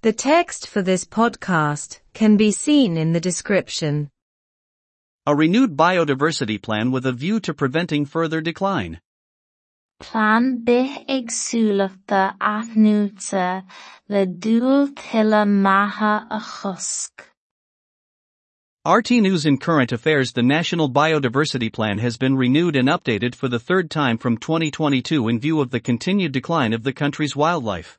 The text for this podcast can be seen in the description. A renewed biodiversity plan with a view to preventing further decline. Plan bith agsúlachta athnúta le dúil tilla maha a chusk. RTÉ News in Current Affairs The National Biodiversity Plan has been renewed and updated for the third time from 2022 in view of the continued decline of the country's wildlife.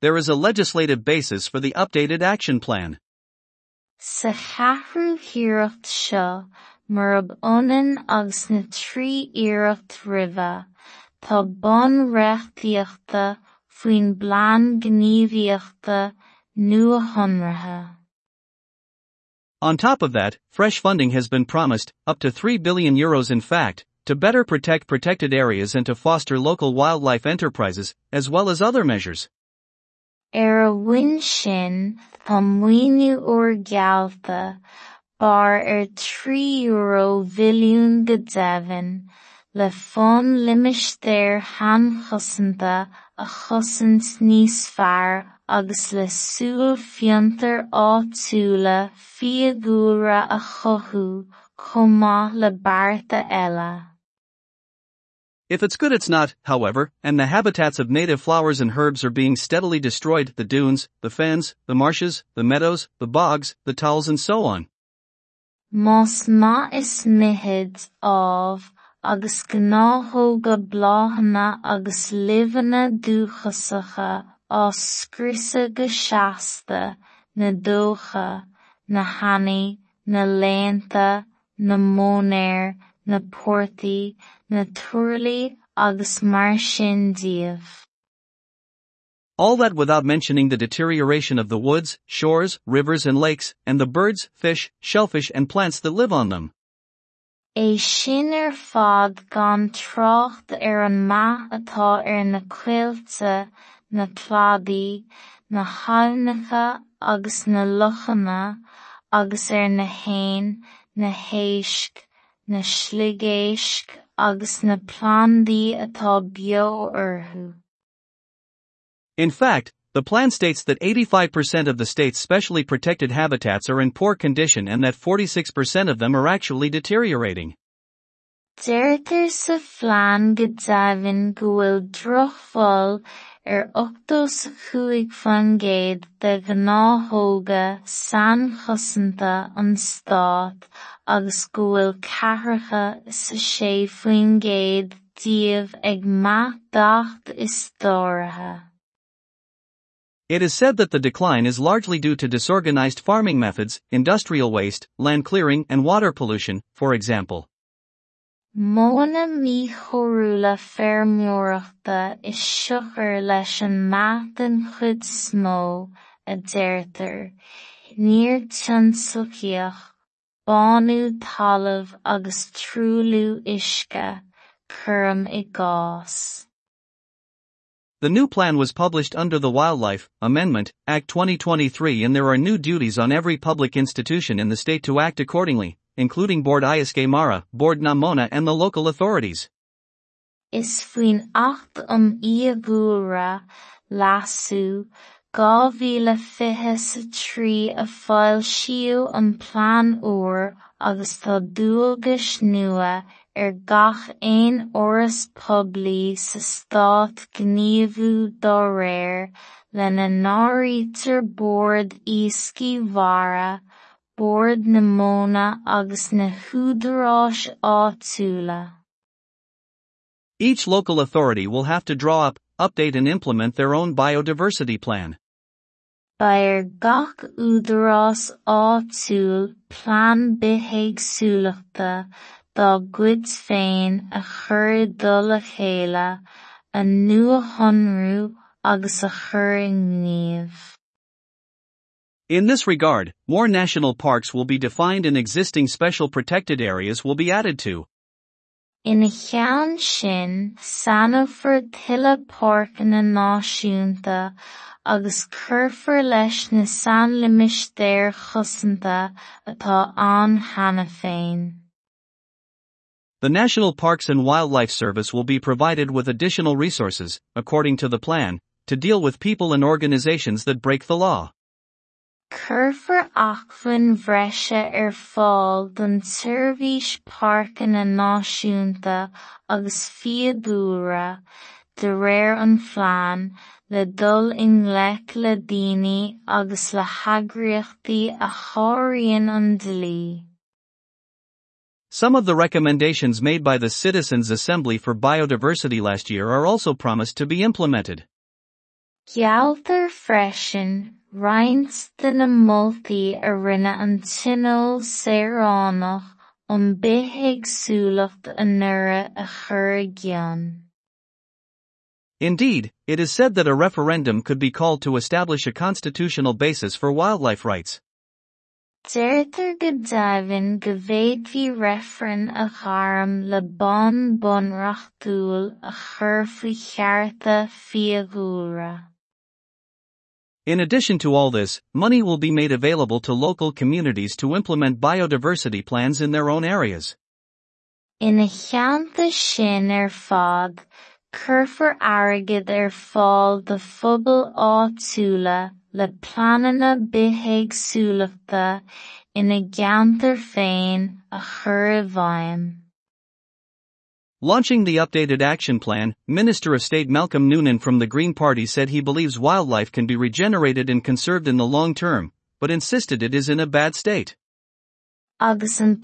there is a legislative basis for the updated action plan. Sa cheathrú thíreacht seo, mar ab ionann agus na trí iarracht roimhe, tá bun reachtaíochta faoin bplean gníomhaíochta nua-shonraithe. On top of that, fresh funding has been promised, up to 3 billion euros in fact, to better protect protected areas and to foster local wildlife enterprises, as well as other measures. Ar er a bhain sin, tá maoiniú uair geallta, bar ar 3 euro bhilliún go le fonn limistéir theannchosanta a chosint níos fearr agus le súil fiontar áitiúla fiadhúlra a le bearta eile. If it's good it's not, however, and the habitats of native flowers and herbs are being steadily destroyed, the dunes, the fens, the marshes, the meadows, the bogs, the towels and so on. Más ná is mithid ábh agus gnáthóga bláthana agus libhanna dúchasacha á scriosadh go seasta, na dócha, na na pórtaí, na agus mar sin. All that without mentioning the deterioration of the woods, shores, rivers and lakes, and the birds, fish, shellfish and plants that live on them. A sin ar fad gan trácht ar an maith atá ar na cuilte, na cladaí, na haibhneacha agus na luchanna, agus ar na hain, na héisc, agus na atá orthu. In fact, the plan states that 85% of the state's specially protected habitats are in poor condition and that 46% of them are actually deteriorating. Sa go go bhfuil ar 85 fan gcéad de gnáthóga san-chosanta an Stát agus go bhfuil sa sé faoin gcéad díobh ag dacht. It is said that the decline is largely due to disorganized farming methods, industrial waste, land clearing, and water pollution, for example. Móna mí chomhrúla feirmeoireachta is siochar leis an den chuid smó a deirtear, níor tionsclaíoch, banú talamh agus triúlú uisce, cuireann i. The new plan was published under the Wildlife Amendment Act 2023 and there are new duties on every public institution in the state to act accordingly, including Bord Iascaigh Mhara, Board Namona and the local authorities. Is faoin acht um dhá mhíle fiche sa trí a fáil siú an plán uair agus tá dualgas nua ar gach aon áras poiblí sa stát gníomhú réir le na iascaí mhara, bord na móna agus na húdaráis áitiúla. Each local authority will have to draw up, update and implement their own biodiversity plan. Beir gach údarás áitiúil plán bithéagsúlachta dá gcuid féin a chur dul a chéile, a agus a chur i ngníomh. In this regard, more national parks will be defined and existing special protected areas will be added to. Ina cheann sin sanadhfar tuilleadh páirceanna náisiúnta agus cuirfear leis na seanlimistéir chosainta atá an-cheana féin. The National Parks and Wildlife Service will be provided with additional resources, according to the plan, to deal with people and organizations that break the law. Cuirfear acmhainn bhreise ar fáil don tseirbhís páirceanna náisiúnta agus fiadhúlra de réir an phlean le dul i ngleic le daoine agus le heagraíochtaí a chóiríonn an dlí. Some of the recommendations made by the Citizens Assembly for Biodiversity last year are also promised to be implemented. Gealltar freisin Roinnt de na moltaí a rinne an tionól saoránach ón bith éagsúlacht a nua a chur. Indeed, it is said that a referendum could be called to establish a constitutional basis for wildlife rights. Deirtear go daimhinn go bhféadfaí réifreann a gharm le bán bunreachtúil a chur faoi chearta fiadhúlra. In addition to all this, money will be made available to local communities to implement biodiversity plans in their own areas. In cheantar sin ar fad, cuirfear airgid ar the de phobal áitiúla le éagsúlachta ina gceantar féin a chur i bhfeidhm. Launching the updated action plan, Minister of State Malcolm Noonan from the Green Party said he believes wildlife can be regenerated and conserved in the long term, but insisted it is in a bad state. Agus an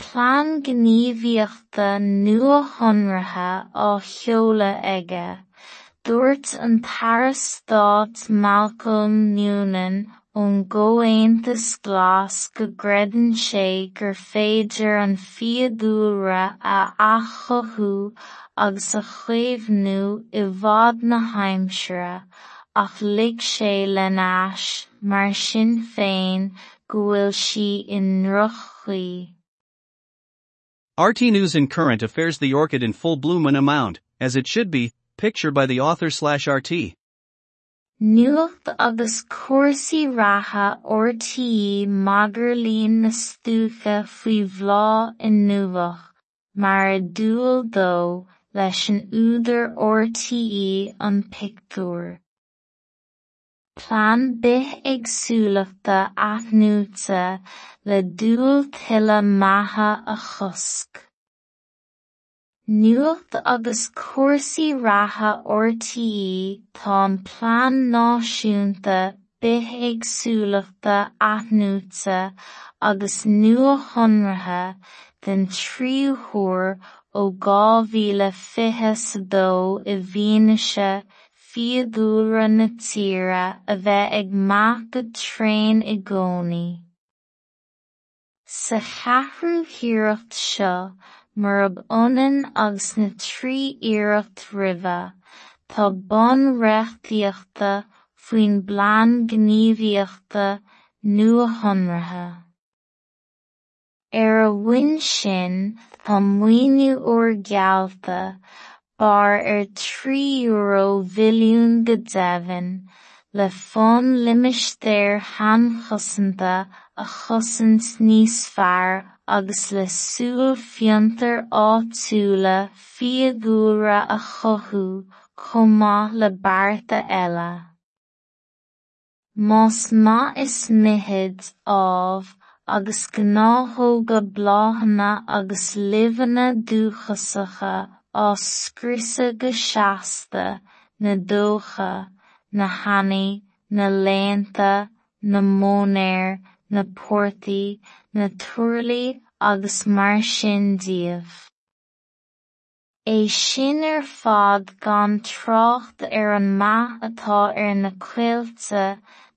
Taire Stát Malcolm Noonan Er an fiadhúlra a i na ach ais mar sin féin go bhfuil sí i ndrochí. RTÉ News and Current Affairs The orchid in full bloom and amount, as it should be, picture by the author slash RTÉ. Nuacht agus cúrsaí ratha RTÉ maidir líon na stúcha faoi bhlá inniuach, mar a dúill dó leis an údar RTÉ an pictiúr. Plán bith éagsúlachta aithniúta le dúill tuilleadh maithe a chosc. Nuacht agus cúrsaí ratha ortaí tá an plán náisiúnta bith éagsúlachta aithniúta agus nua-shonraithe den tríú-thóir ó dhá mhíle fiche sa dó i bhfianaise fiadhúlra na tíre a bheith ag maith go tréan i gcónaí. Sa cheathrú thíreacht seo murab ionann agus na trí iarracht roimhe, tá bunreachtaíochta faoin bplean gníomhaíochta nua-shonraithe. Ar a bhain sin tá maoiniú uairgeallta bar ar trí euro mhilliún go deimhin le fonn limistéir cheannchosainta a chosaint níos fearr agus le súil fiontar áitiúla fiadhúlra a chothú maith le bearta eile. Más ná is mithid ábhar agus gnáthóga bláthana agus libhana dúchasacha á scriosadh go seasta na dócha, na hanaí, na léanta, na móinéir, na pórtaí, na tuirlí agus mar sin díobh. É sin ar fad gan trácht ar an maith atá ar na cuilte,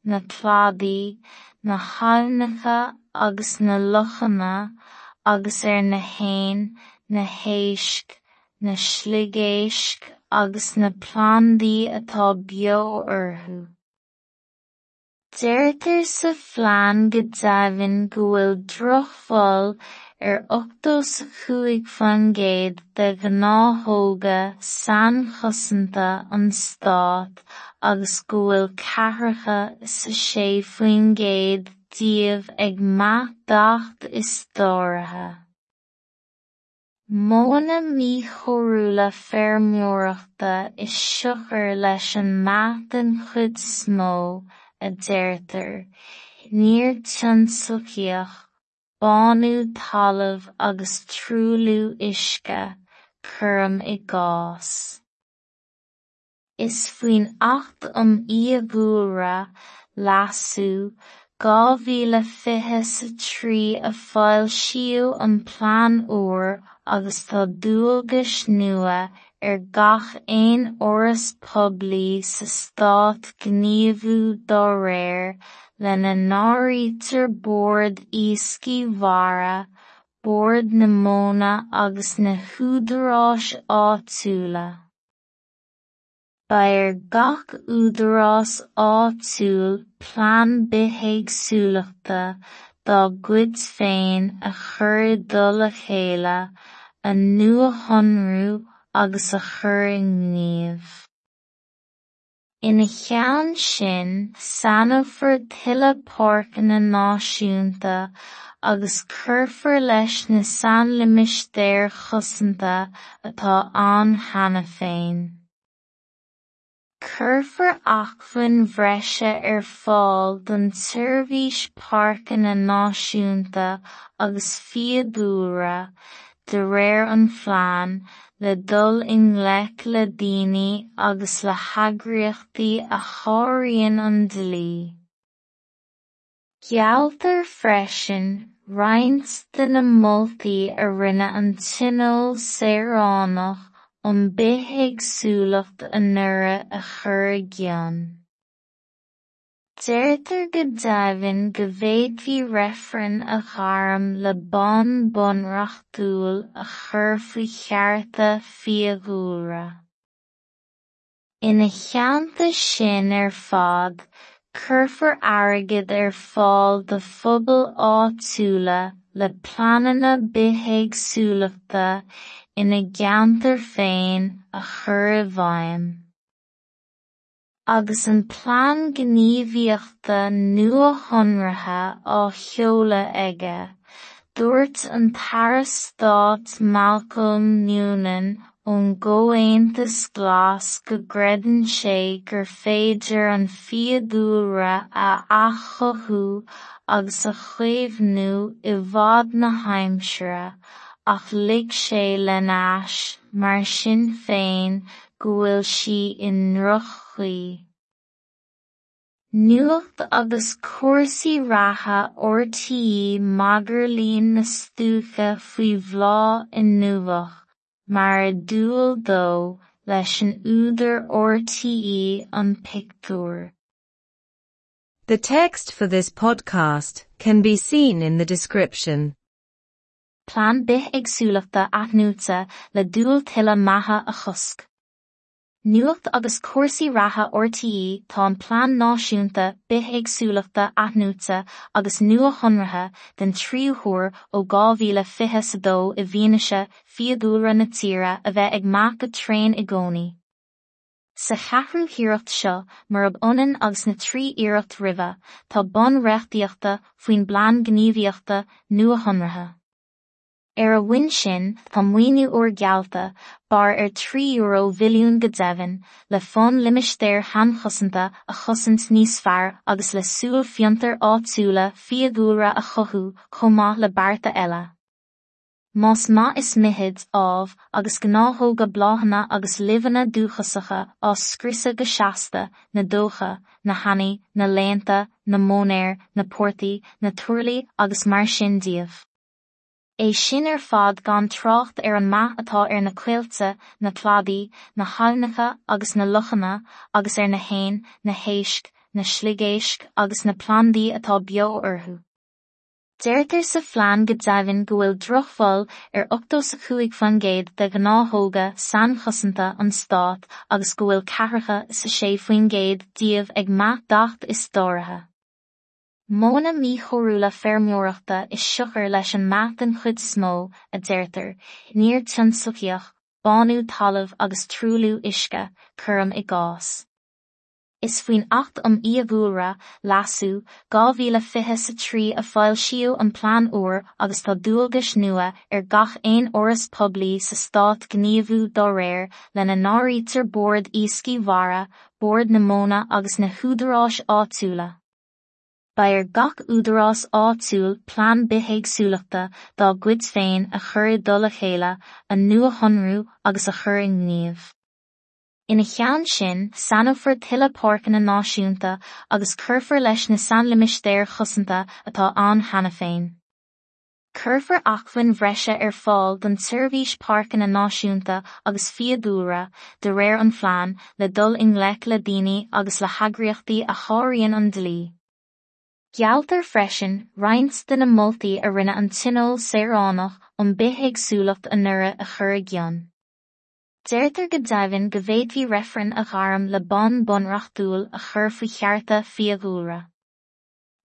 na cladaí, na haibhneacha agus na luchanna, agus ar na haon, na héisc, na sliagéisc agus na plandaí atá beo orthu. Deirtear sa phlean go daimhinn go bhfuil drochbhol ar ochtó sa chúig faoin gcéad de ghnáthóga sainchosanta an Stát agus go bhfuil ceathracha sa sé faoin gcéad díobh ag maith dacht istorithe. Móna míchomhrúla feirmeoireachta is siochar leis an maith den chuid smó a deirtear, níor tionsclaíoch, banú talamh agus triúlú uisce curm i gcás. Is faoin acht um íomhúra lasú dhá mhíle fiche sa trí a fháil siú an plean uair agus tá dualgas nua ar gach aon áras poiblí sa Stát Gníomhú dá réir lena n-áirítear bord iascaigh mhara, bord na móna agus na húdaráis áitiúla. Ba gach údarás áitiúil plean bith éagsúlachta dá gcuid féin a chur a a nua-shionrú agus a chur inniu. Ina cheann sin sanamhar tuilepách na náisiúnta aguscurfar leis na san limistéir chusanta atá an hena féin. Curfar achfuin bhreise ar fáil don tuirbhís pácan na náisiúnta agus fiadúra de réir an phláán ngleic le daoine agus le heagraíochtaí a chabhraíonn an dlí. Gealltar freisin roinnt de na moltaí a rinne an tinneall saoránach ón bith éagsúlacht a nura a chur. Deirtear go daimhinn go bhféadfaí réifreann a gharm le bonn bunreachtúil a chur faoi chearta fiadhúlra. Ina cheantar sin ar fad, cuirfear airgid ar fáil do phobal áitiúla le plananna bith éagsúlachta ina gceantar féin a chur i bhfeidhm. Agus an plean gníomhaíochta nua-shionraithe á sheoladh aige, dúirt an Taire Stát Malcolm Noonan ón gcomhaontas glas go greideann sé gur féidir an fiadhúlra a athchothabh agus a chaomhnú i bhfad na haimsire ach ligh sé lein ais mar sin féin go bhfuil sí i ndrochaí. Nuacht agus cúrsaí ratha RTE magur líon na stúcha faoi bhlá inniuach mar a dúill dó leis an údar RTE an pictiúr. The text for this podcast can be seen in the description. Plán bith éagsúlachta aithniúta le dúill tuilleadh maithe a chosc. Nuacht agus cuasaí ratha ortaí tá an plán náisiúnta bith agsúlaachta athnúta agus nua honrathe den tríúthúr ó 2022 i bhíneise fiadúra na tíre a bheith ag mac go tréin i gcónaí. Sa chathrú hiirecht seo mar ab onan agus na trí iirecht rimheh tá bon reachtaíochta faoin blaán gníomhíochta nua honrathe. Ar a bhain sin tá maoiniú uair geallta bar ar trí euro mhilliún go deimhin le fonn limistéir seanchosanta a chosint níos fearr agus le súil fiontar áitiúla fiadhúlra a chothú chomh maith le bearta eile. Más maith is mithid ábh agus gnáthóga bláhanna agus libhanna dúchasacha á scriosa go seasta na dócha na hanaí na léanta na mónéir na pórtaí na tuirlaí agus mar sin díobh. É sin ar fad gan trácht ar an maith atá ar na cuilte na cladaí na haimhneacha agus na luchanna agus ar na hain na héisc na sligéisc agus na plandaí atá beo orthú. Deirtear sa phlean go daimhinn go bhfuil drochbhol ar 85 fan géad de gnáthóga san chosanta an Stát agus go bhfuil ceathracha sa sé faoin géad díobh ag maith dacht is dóirithe. Móna mí chorúla fermóireachta is siúchar leis an meat an chud smó a deirtar, níor tionsociach, banú talamh agus trúlú isce, chum i gás. is faoin acht um íomhúra lasú gá mhíle fiche sa trí a fáil siú an plán uair agus tá dúalgas nua ar gach éon oras poblí sa stát gníomhú dó réir le na náítar board íscí mhara, board na móna agus na húdarráis áitiúla. Ba ar gach údarrás áitiúil plán bithéagsúlaachta dá gcuid féin a chur dul a chéile a nua honrú agus a chur in níomh. Ina cheann sin sanmhar tuile páirc na náisiúnta agus curfar leis na sanlimisteir chusanta atá an hena féin. Curfar achhain bhreise ar fáil don tuirhís páirc na náisiúnta agus fiadúra de réir an phláán le dul in lech le daine agus le hagraíochtaí a cháiríonn an dlí. Gealtar freisin reinst den na moltaí a rinne an tinol séránach an bithéagsúlacht a nura a chur gceann. Deirtear go daimhinn go bhféadhí réifreann a gharm le bon bunreachtúil a chur faoi chearta fiadhúra.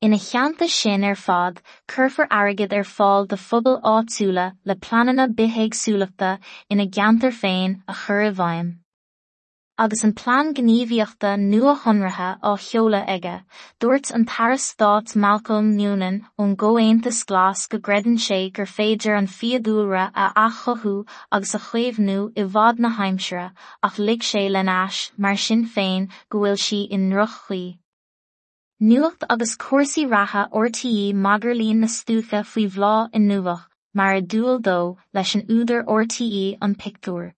Ina cheanta sin ar fad, curfar agad ar fáil de phobal áitiúla le planana bithéagsúlachta ina gceantar féin a chur a bhaim. Agus an plán gníomhíochta nua-shonraithe á sheoladh aige, dúirt an Tarrastáit Malcolm Noonan ón gcomhaontas glas go greideann sé gur féidir an fiadúlra a achothú agus a chuomhnú i bhfad na haimsire ach lig sé lenáis mar sin féin go bhfuil si in ruch chuí. Nuacht agus cuasaí ratha ortaí magarlín na stúcha faoi bhlá in nuach mar a dúil dó leis an údar ortaí an picúr.